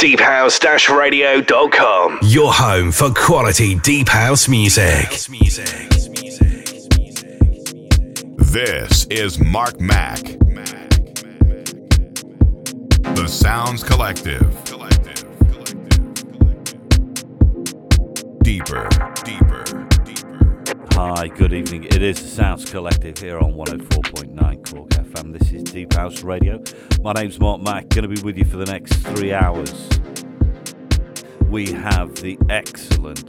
deephouse-radio.com. Your home for quality deep house music. This is Mark Mac. The Sounds Collective. Deeper, deeper, deeper. Hi, good evening. It is the Sounds Collective here on 104.9 Cork FM. This is Deep House Radio. My name's Mark Mac, going to be with you for the next three hours. We have the excellent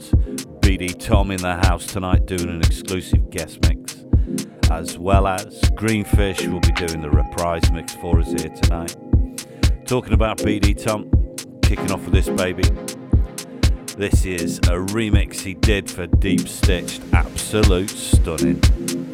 BD Tom in the house tonight doing an exclusive guest mix, as well as Greenfish will be doing the reprise mix for us here tonight. Talking about BD Tom, kicking off with this baby. This is a remix he did for Deep Stitched, absolute stunning.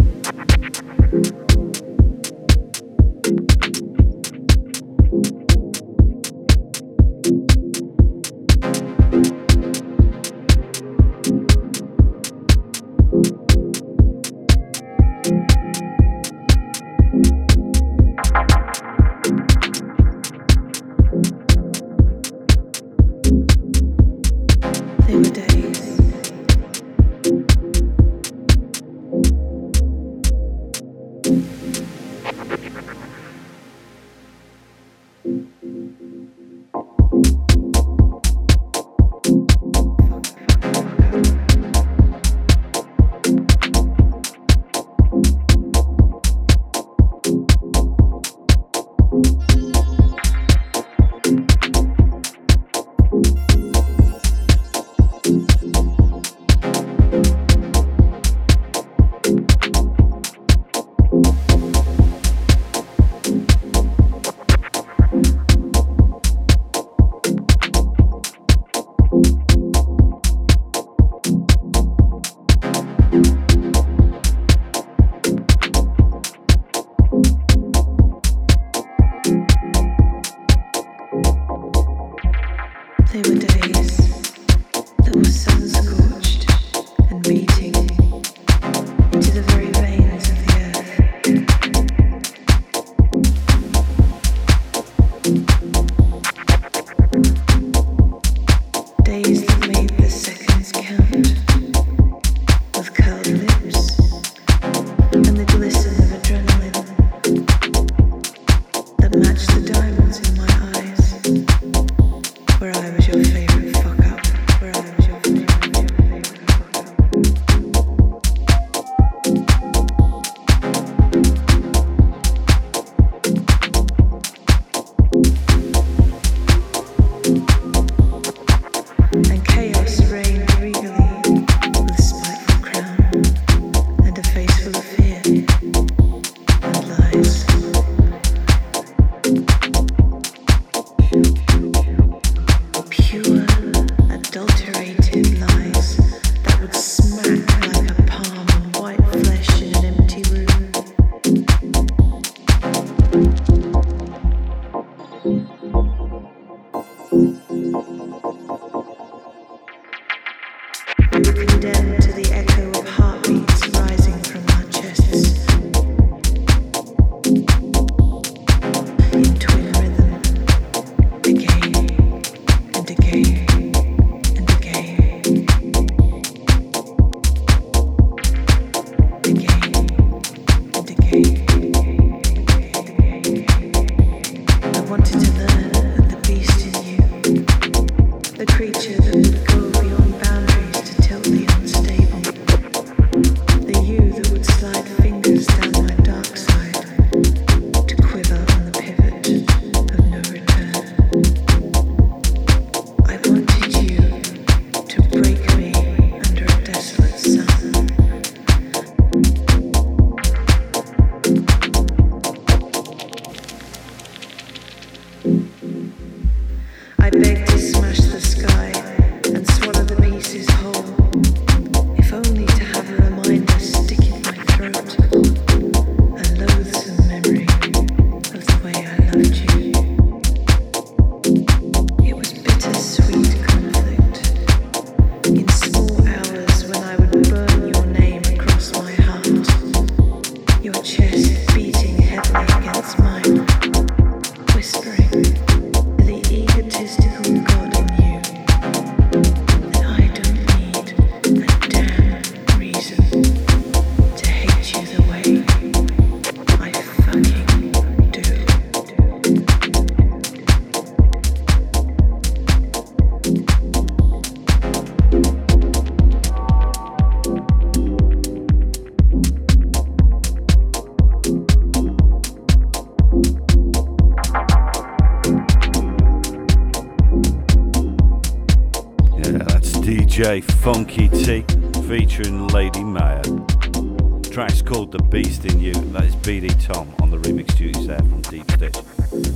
The Beast in You. That is BD Tom on the remix duties there from Deep Stitch.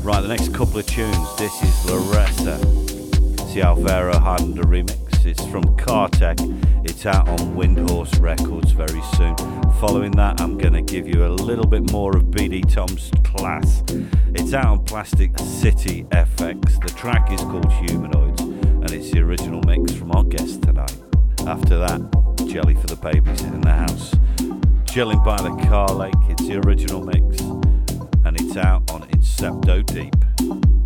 Right, the next couple of tunes. This is Larissa. It's the Alvaro Hylander remix. It's from Kartech. It's out on Windhorse Records very soon. Following that, I'm going to give you a little bit more of BD Tom's class. It's out on Plastic City FX. The track is called Humanoids, and it's the original mix from our guest tonight. After that, Jelly for the Babies in the house. Chilling by the car lake, it's the original mix, and it's out on Incepto Deep.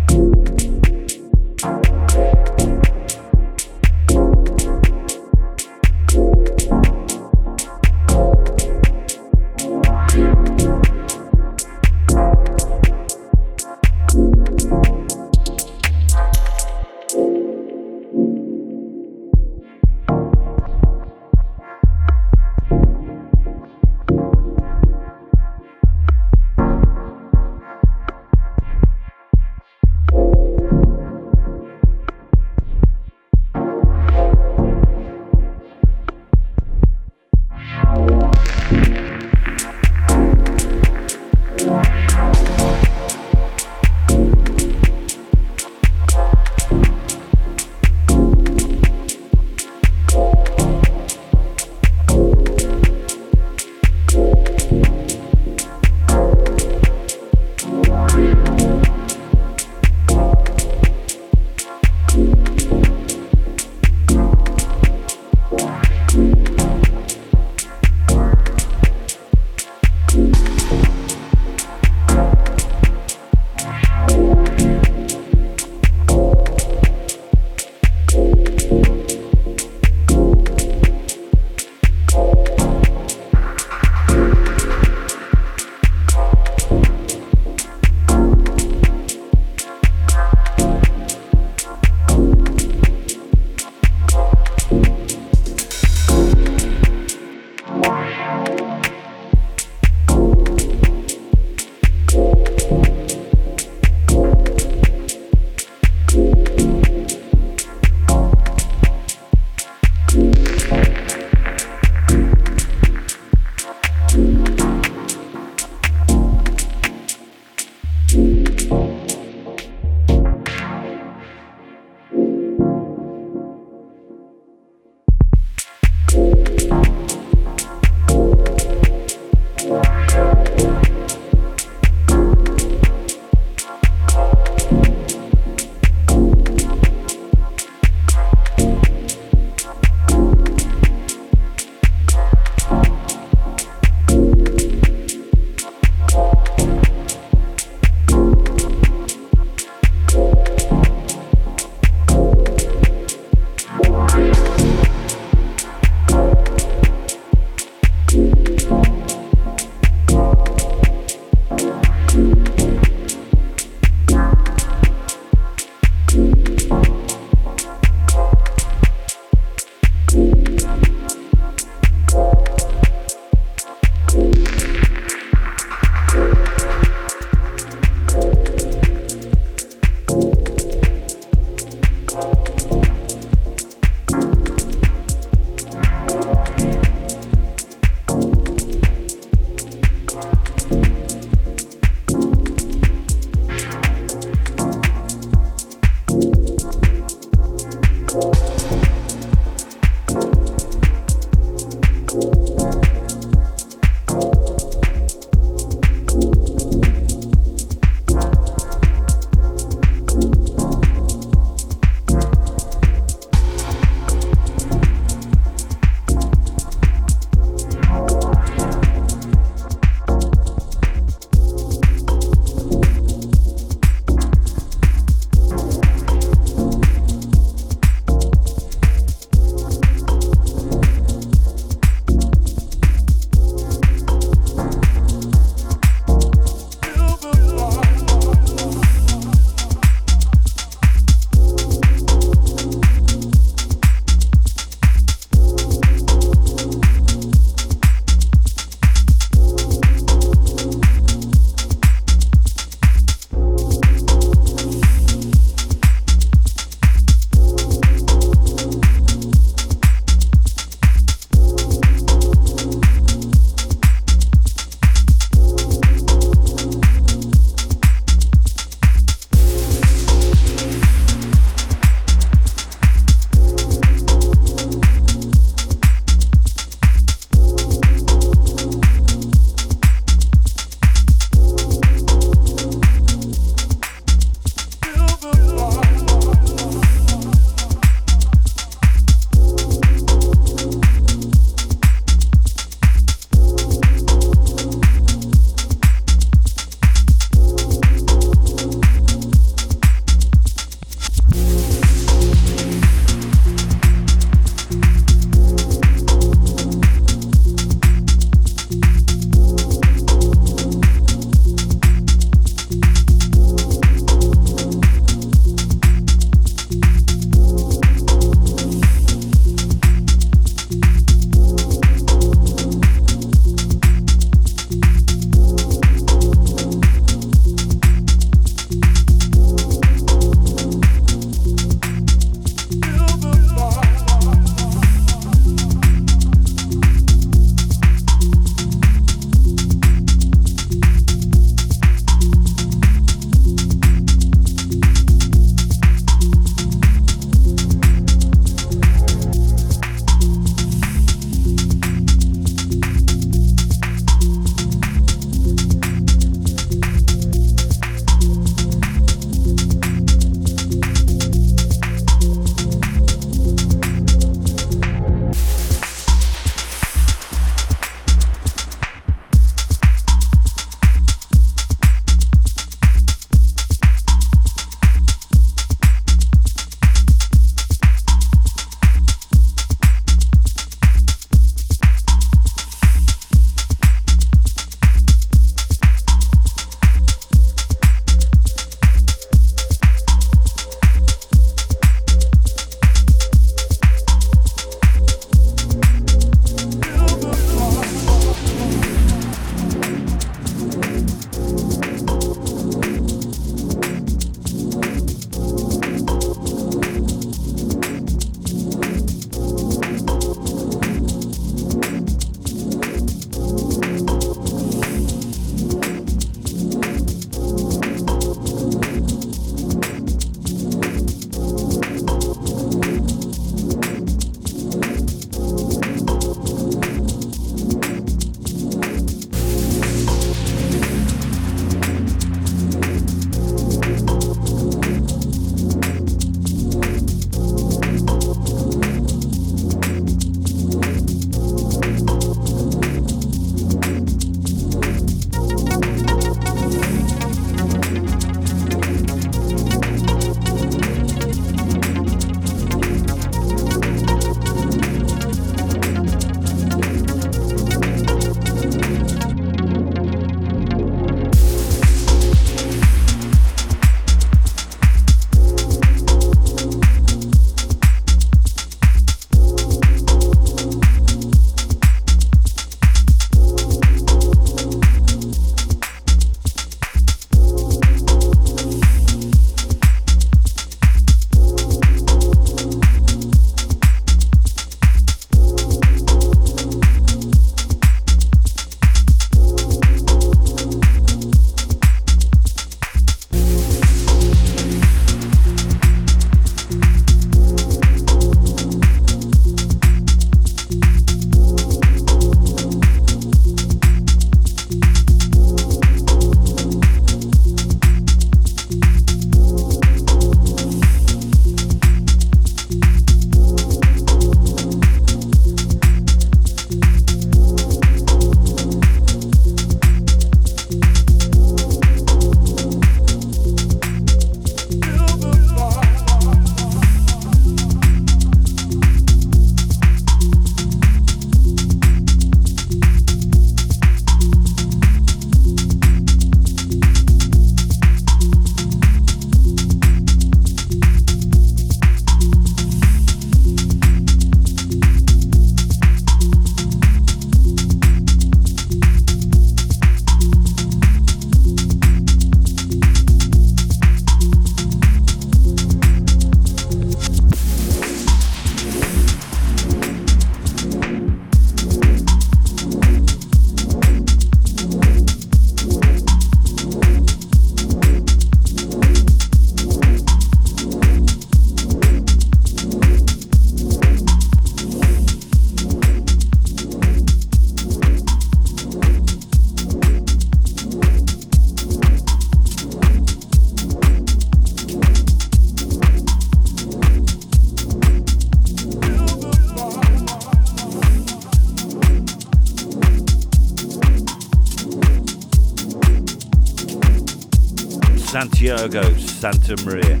Santiago Santa Maria.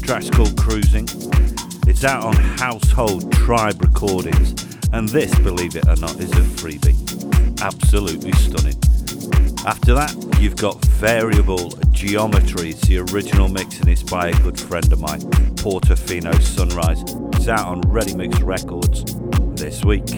Track's called Cruising. It's out on Household Tribe Recordings, and this, believe it or not, is a freebie. Absolutely stunning. After that, you've got Variable Geometry. It's the original mix, and it's by a good friend of mine, Portofino Sunrise. It's out on Ready Mix Records this week.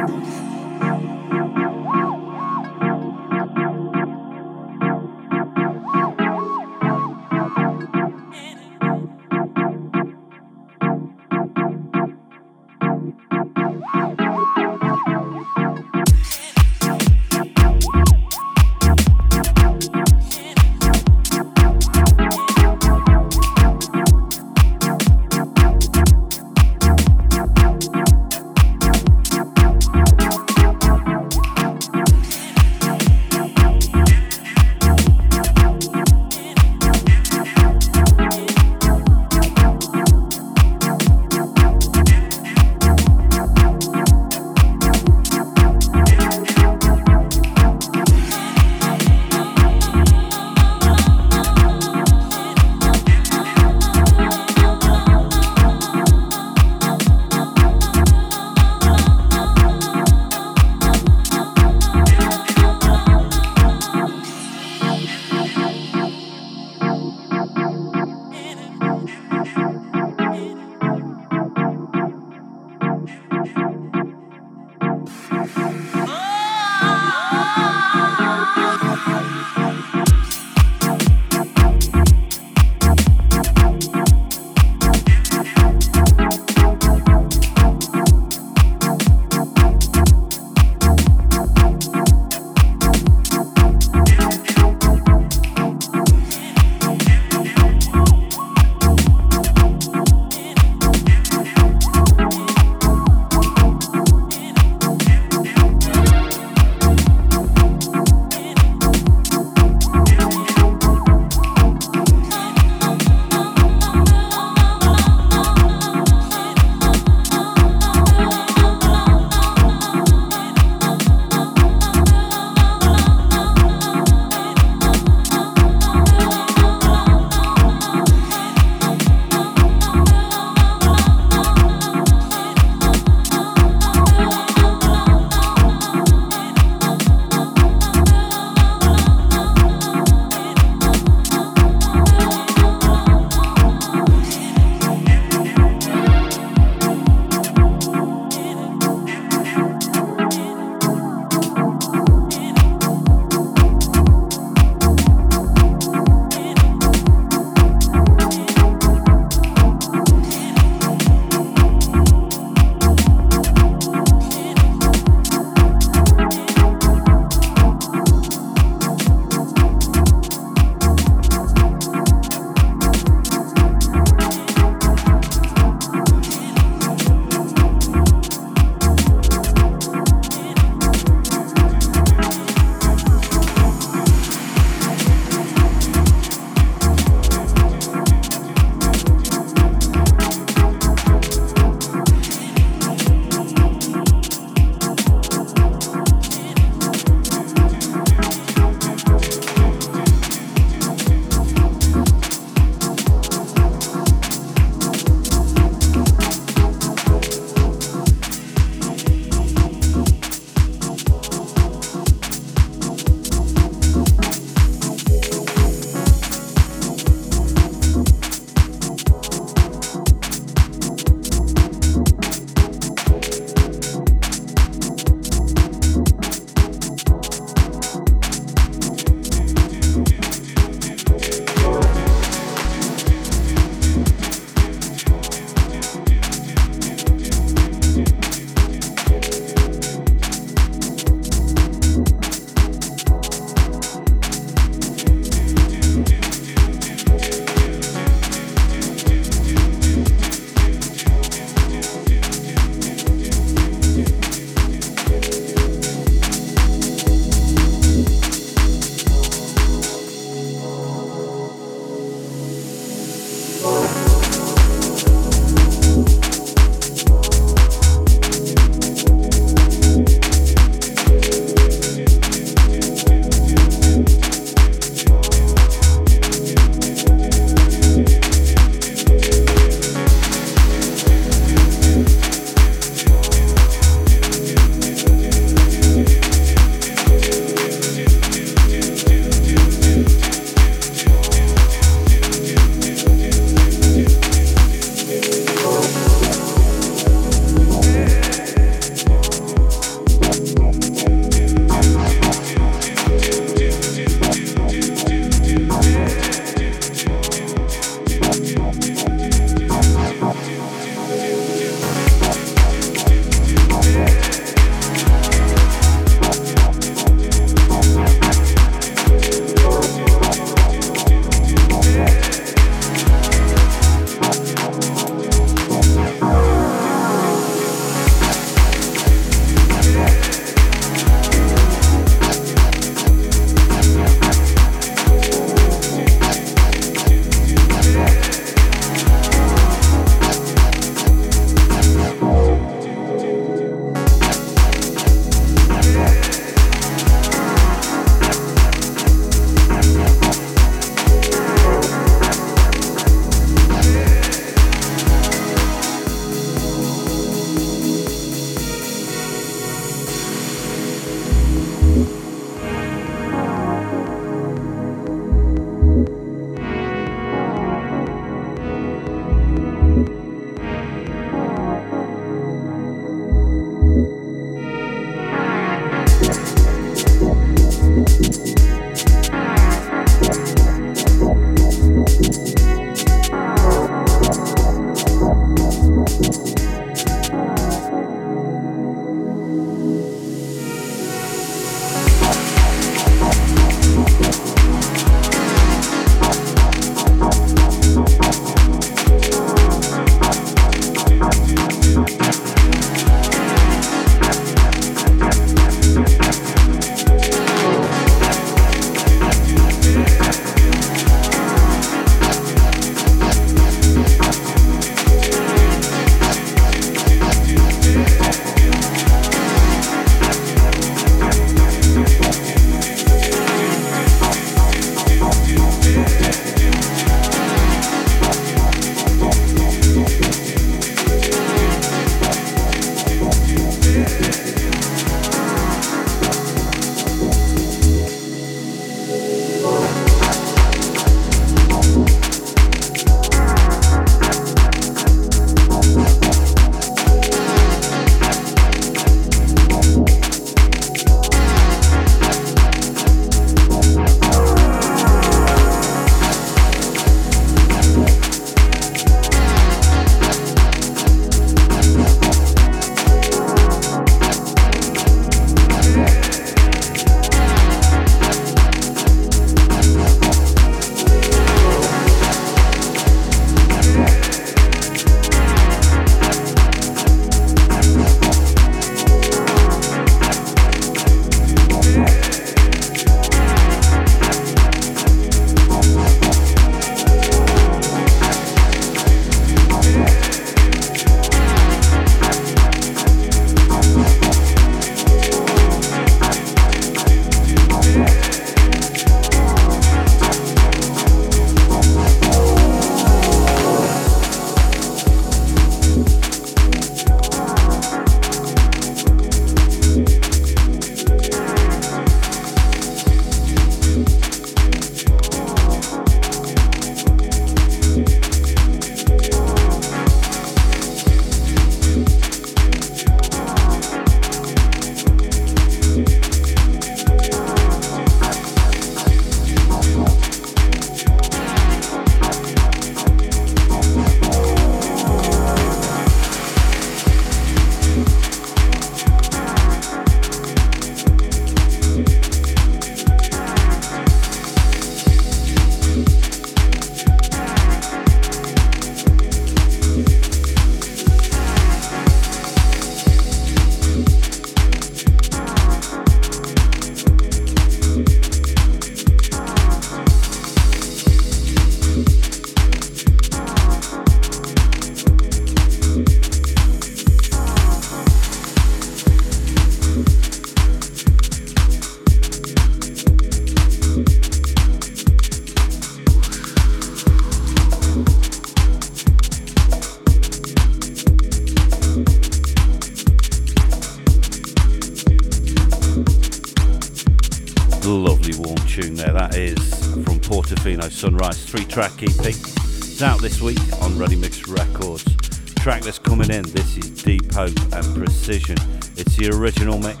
Original mix.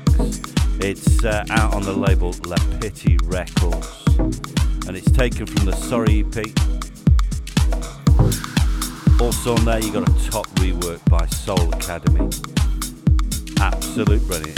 It's uh, out on the label La Pitti Records. And it's taken from the Sorry EP. Also on there you got a top rework by Soul Academy. Absolute brilliant.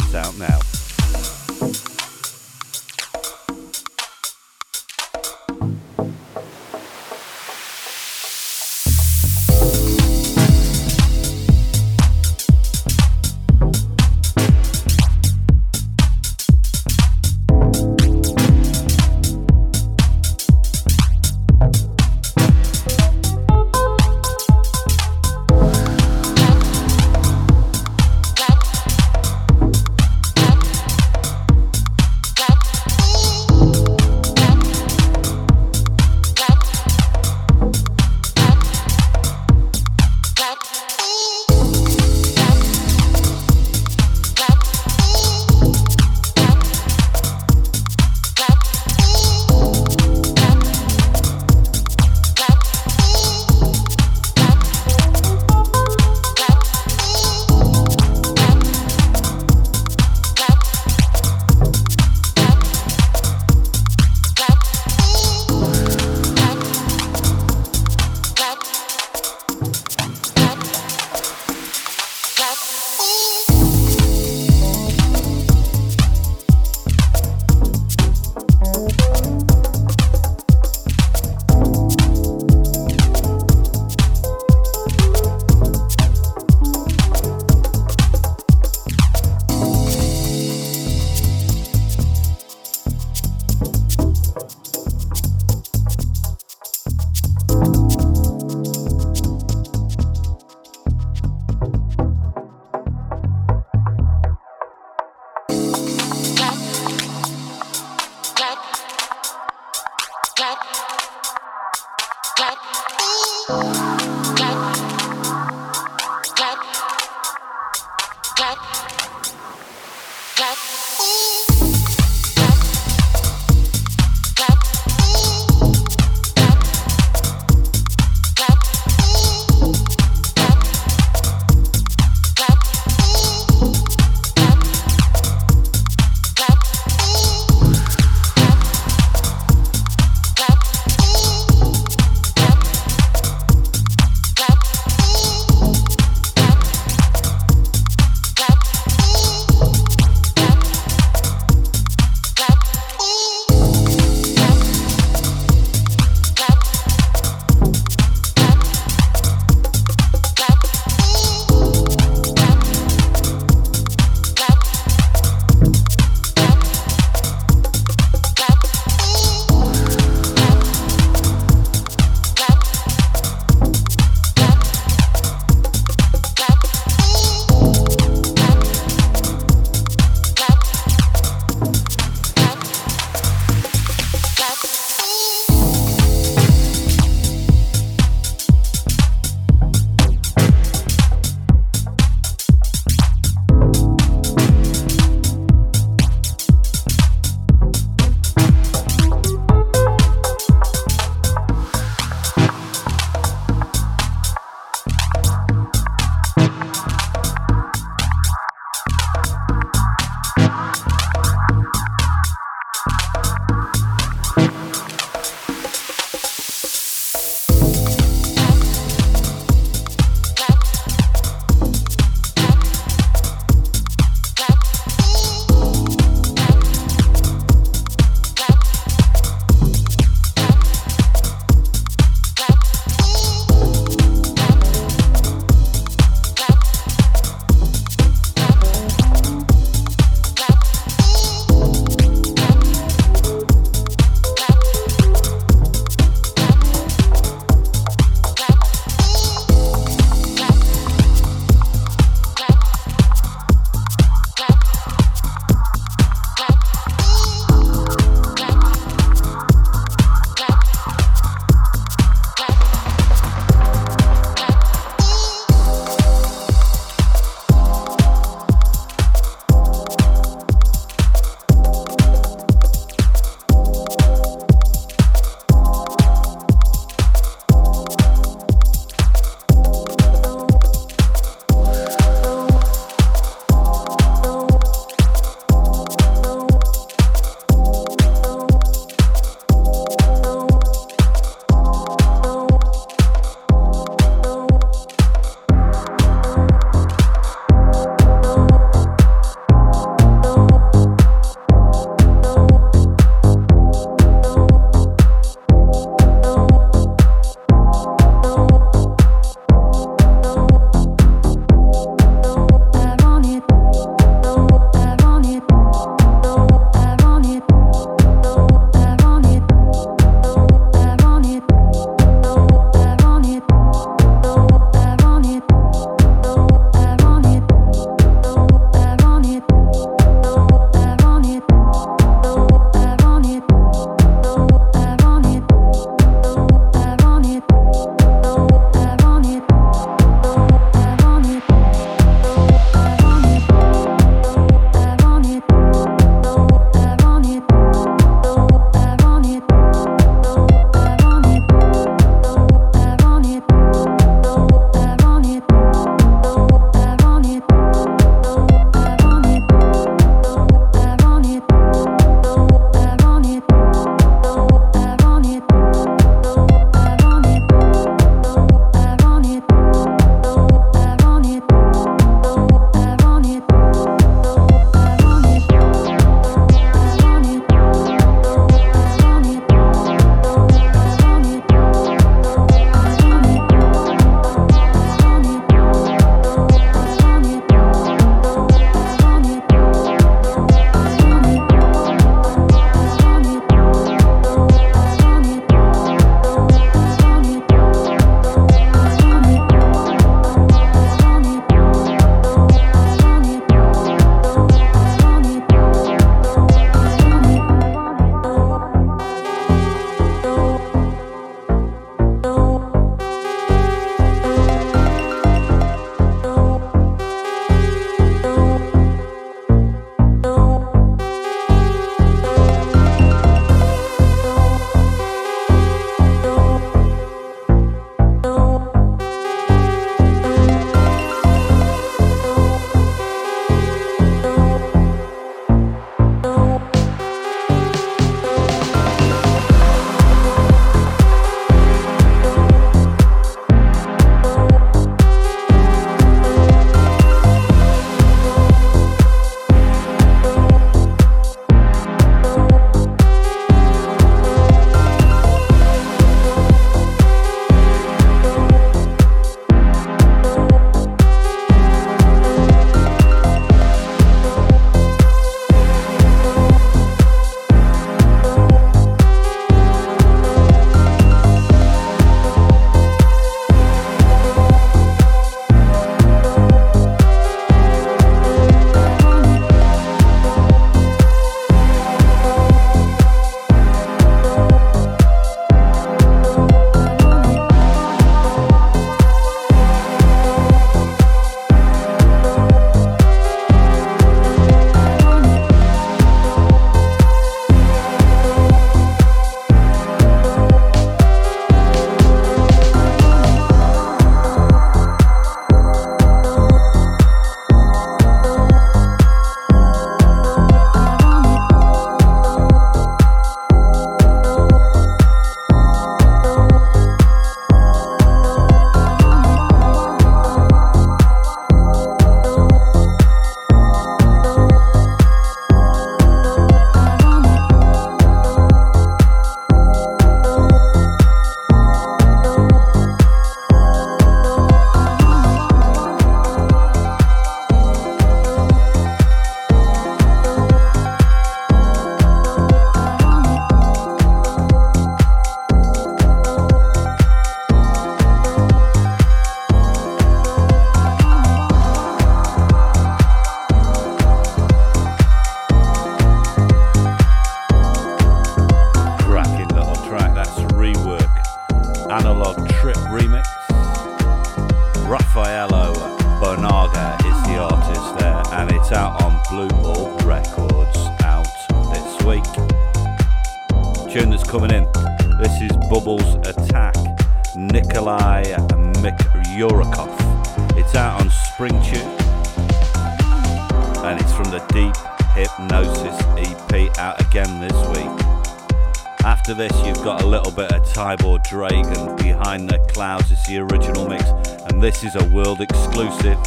After this, you've got a little bit of Tybor Drake and Behind the Clouds. It's the original mix, and this is a world exclusive.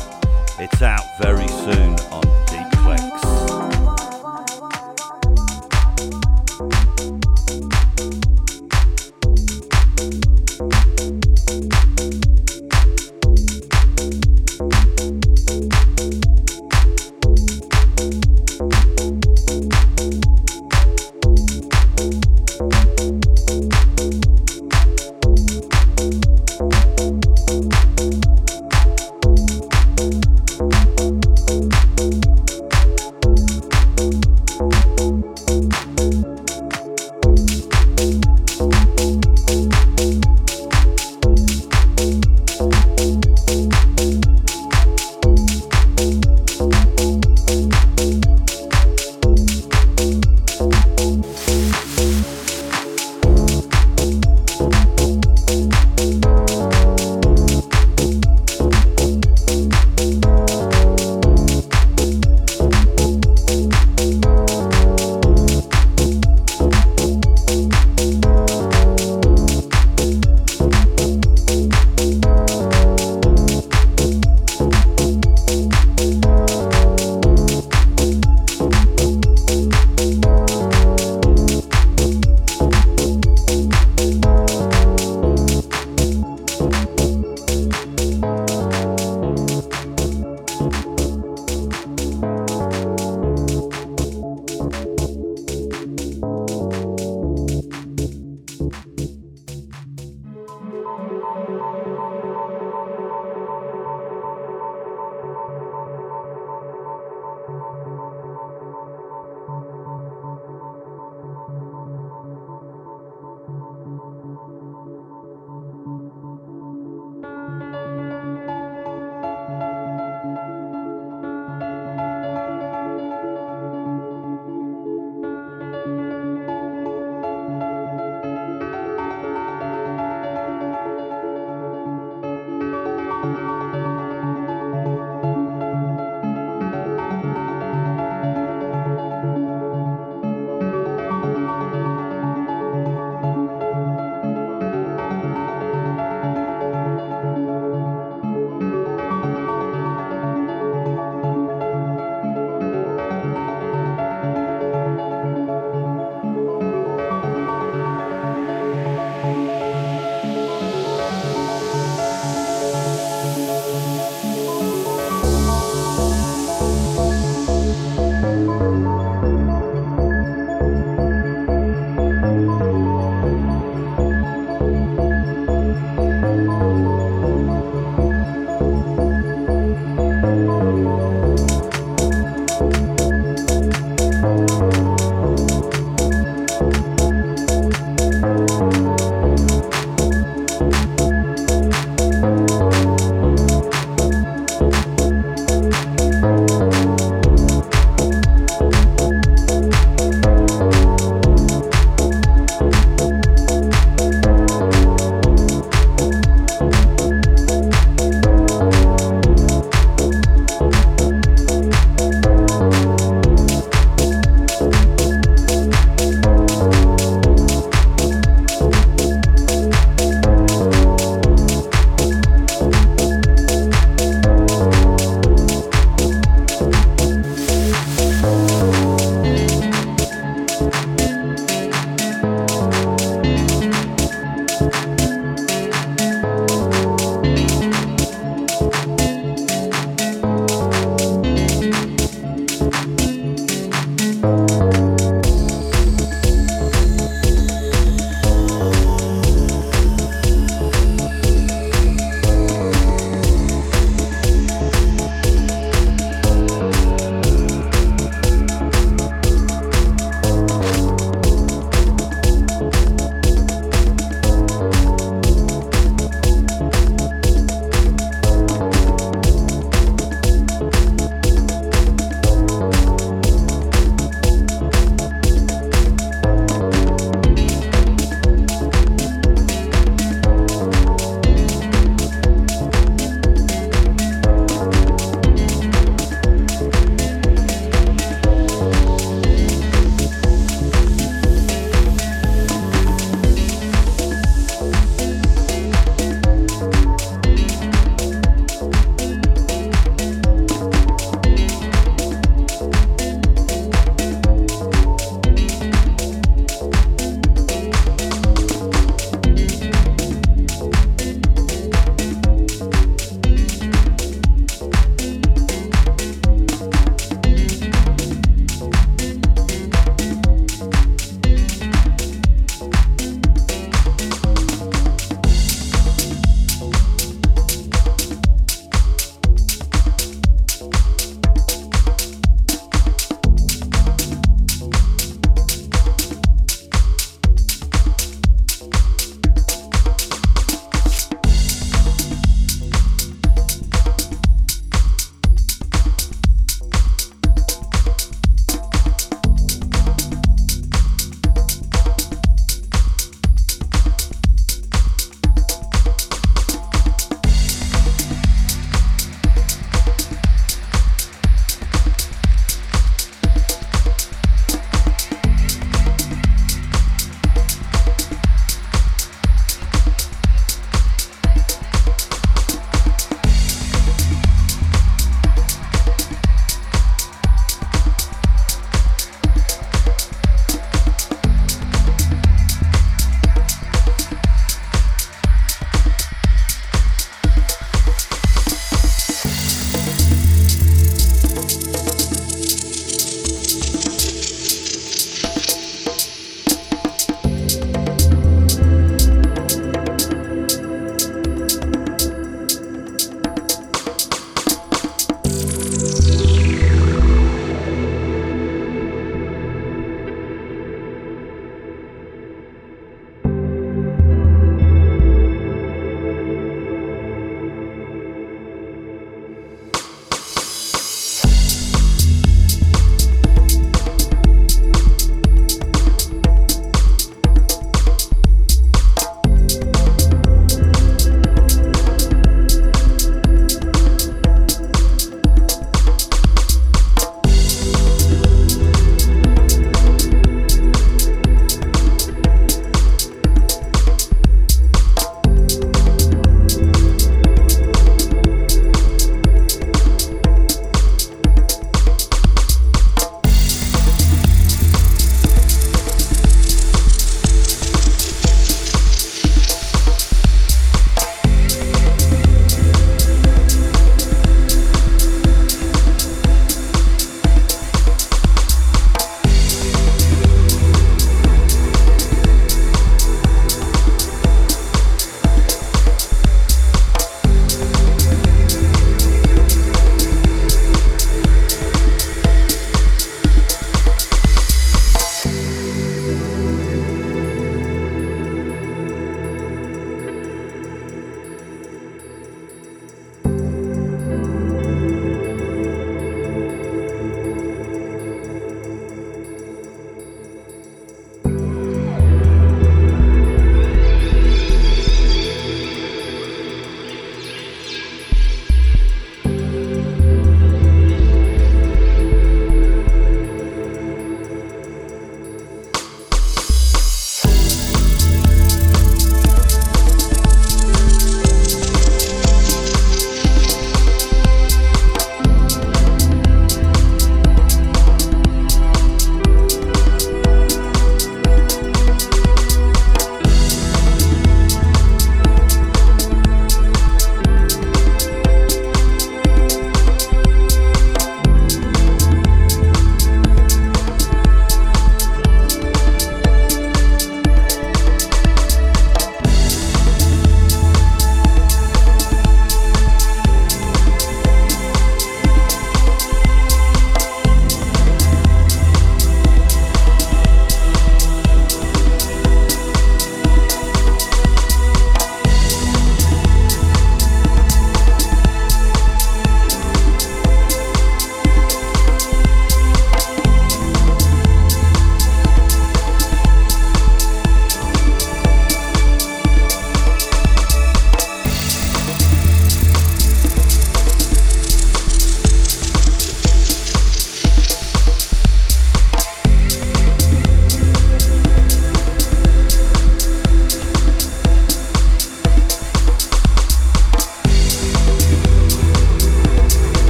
It's out very soon on Deep.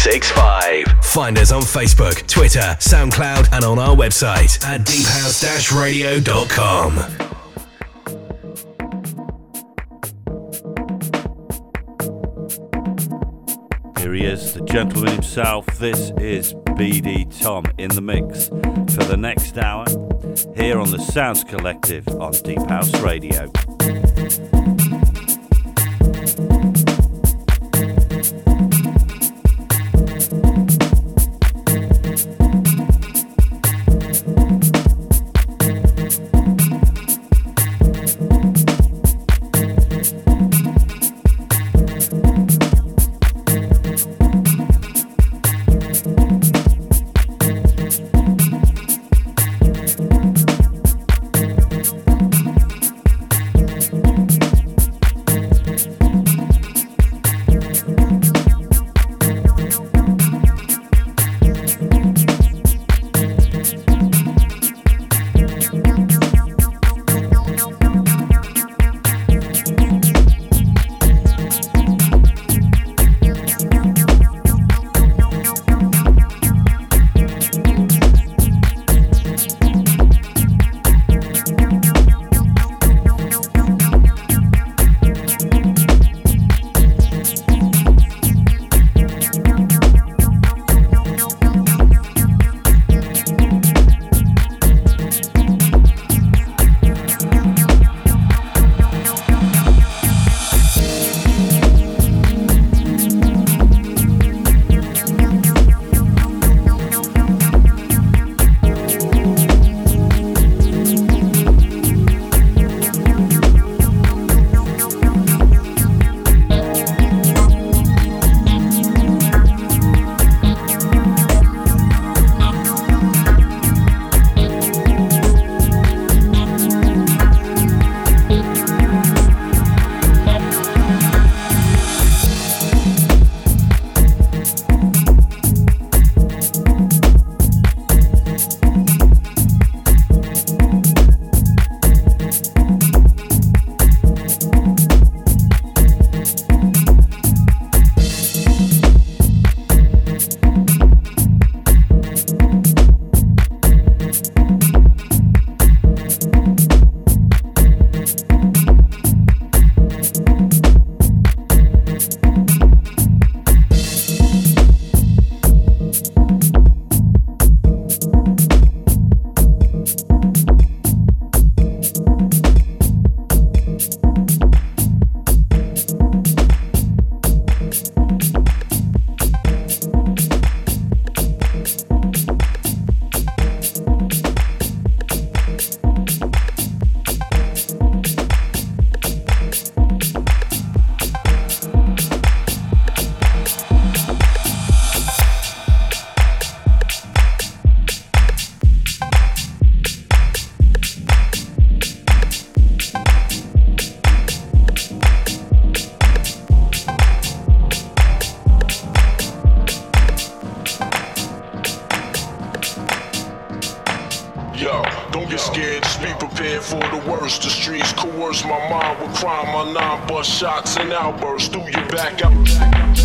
365. Find us on Facebook, Twitter, SoundCloud, and on our website at deephouse-radio.com. Here he is, the gentleman himself. This is BD Tom in the mix for the next hour here on the Sounds Collective on Deep House Radio. Do you back out?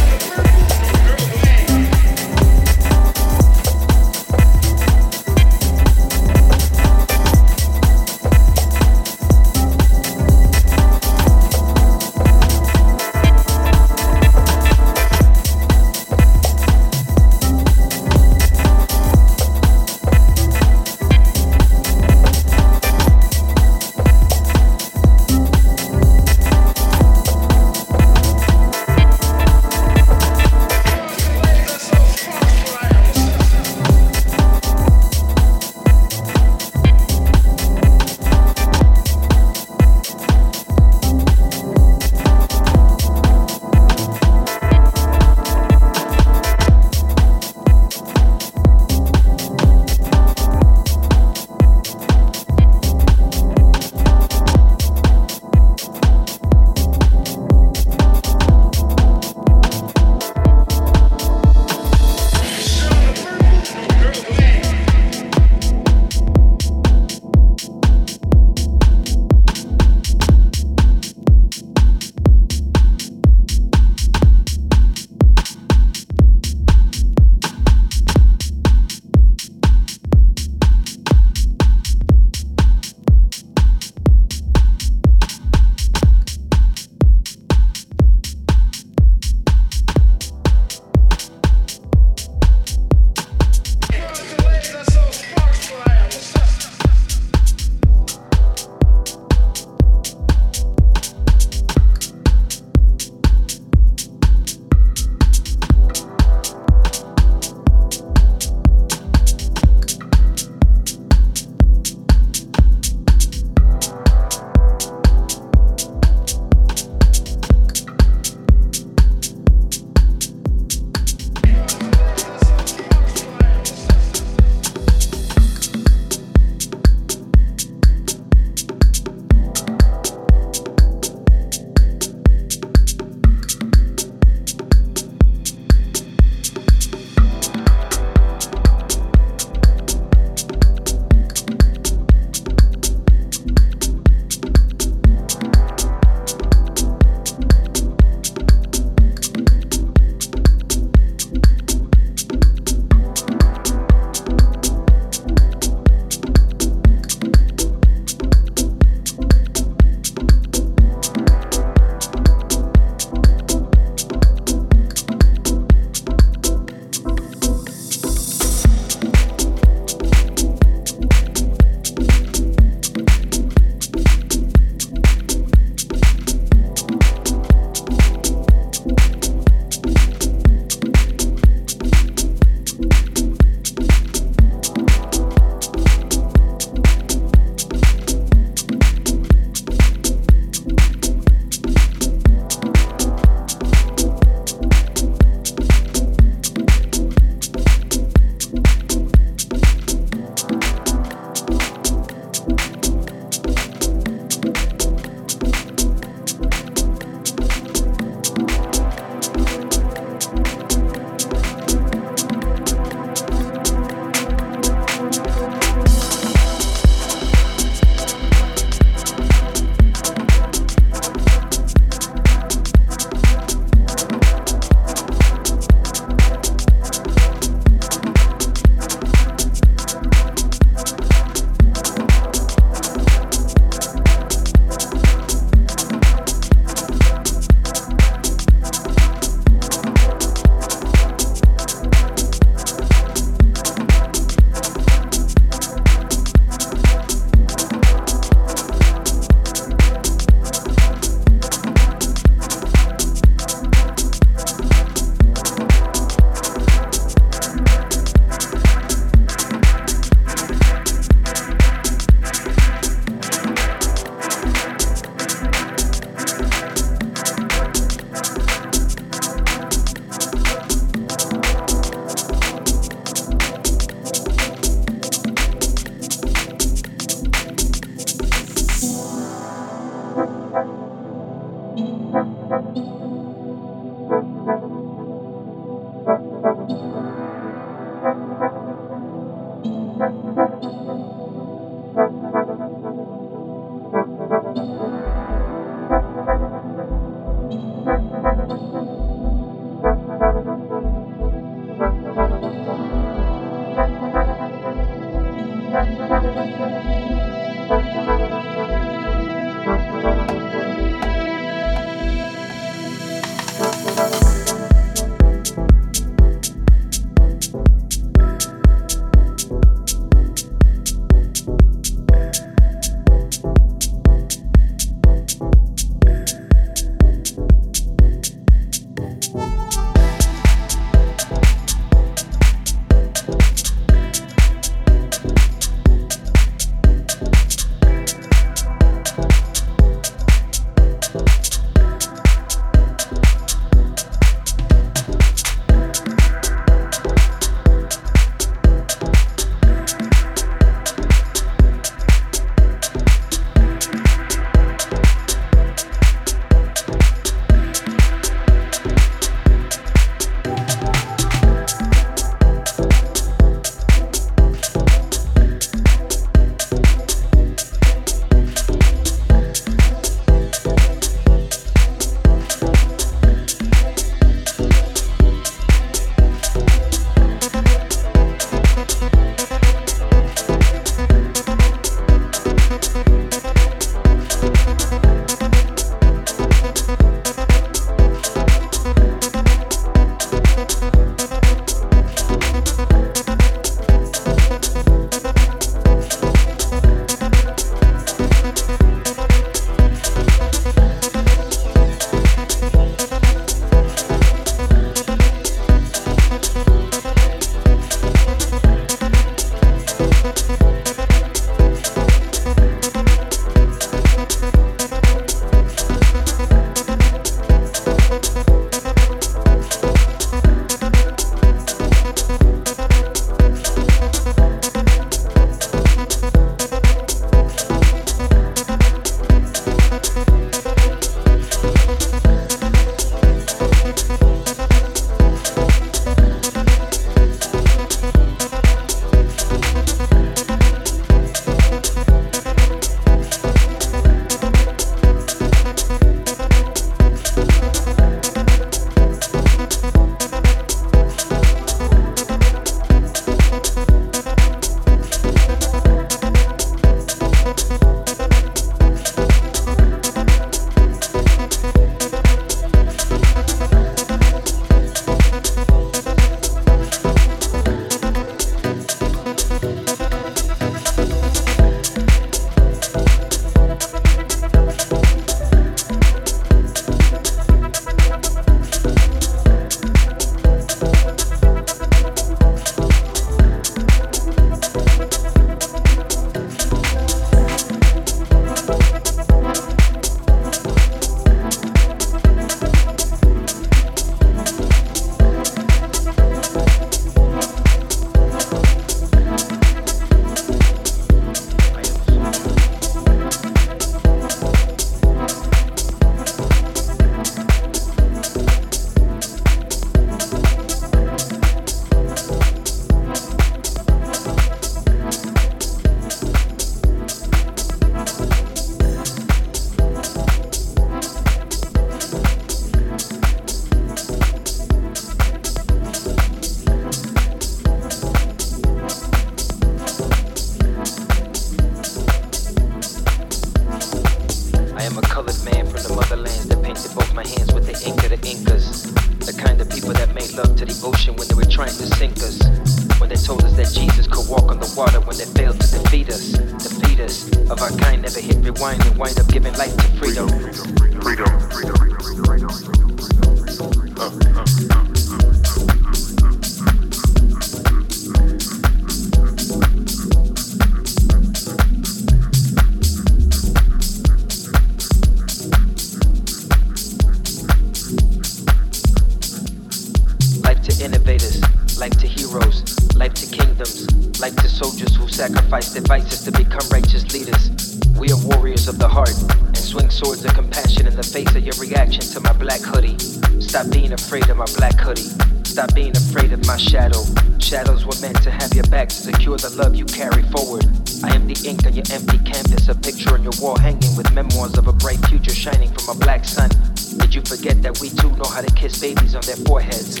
Sacrifice kingdoms, life to soldiers who sacrifice devices to become righteous leaders. We are warriors of the heart and swing swords of compassion in the face of your reaction to my black hoodie. Stop being afraid of my black hoodie. Stop being afraid of my shadow. Shadows were meant to have your back to secure the love you carry forward. I am the ink on your empty canvas, a picture on your wall hanging with memoirs of a bright future shining from a black sun. Did you forget that we too know how to kiss babies on their foreheads?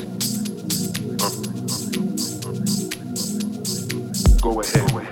Ahead. Go ahead.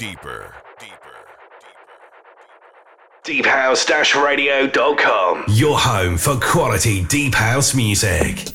deeper, deeper, deeper. deephouse-radio.com. Your home for quality deep house music.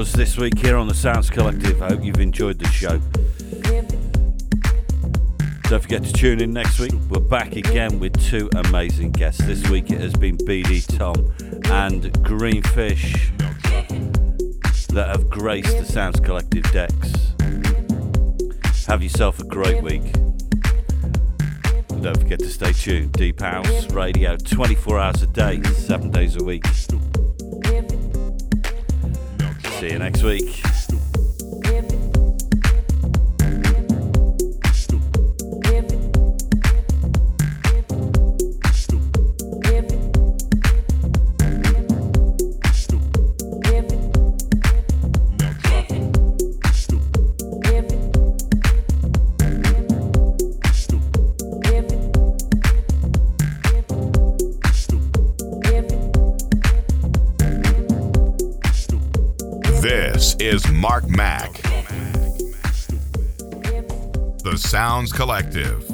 Us this week here on the Sounds Collective. I hope you've enjoyed the show. Don't forget to tune in next week. We're back again with two amazing guests. This week it has been BD Tom and Greenfish that have graced the Sounds Collective decks. Have yourself a great week. And don't forget to stay tuned. Deep House Radio, 24 hours a day, 7 days a week. Next week. Sounds Collective.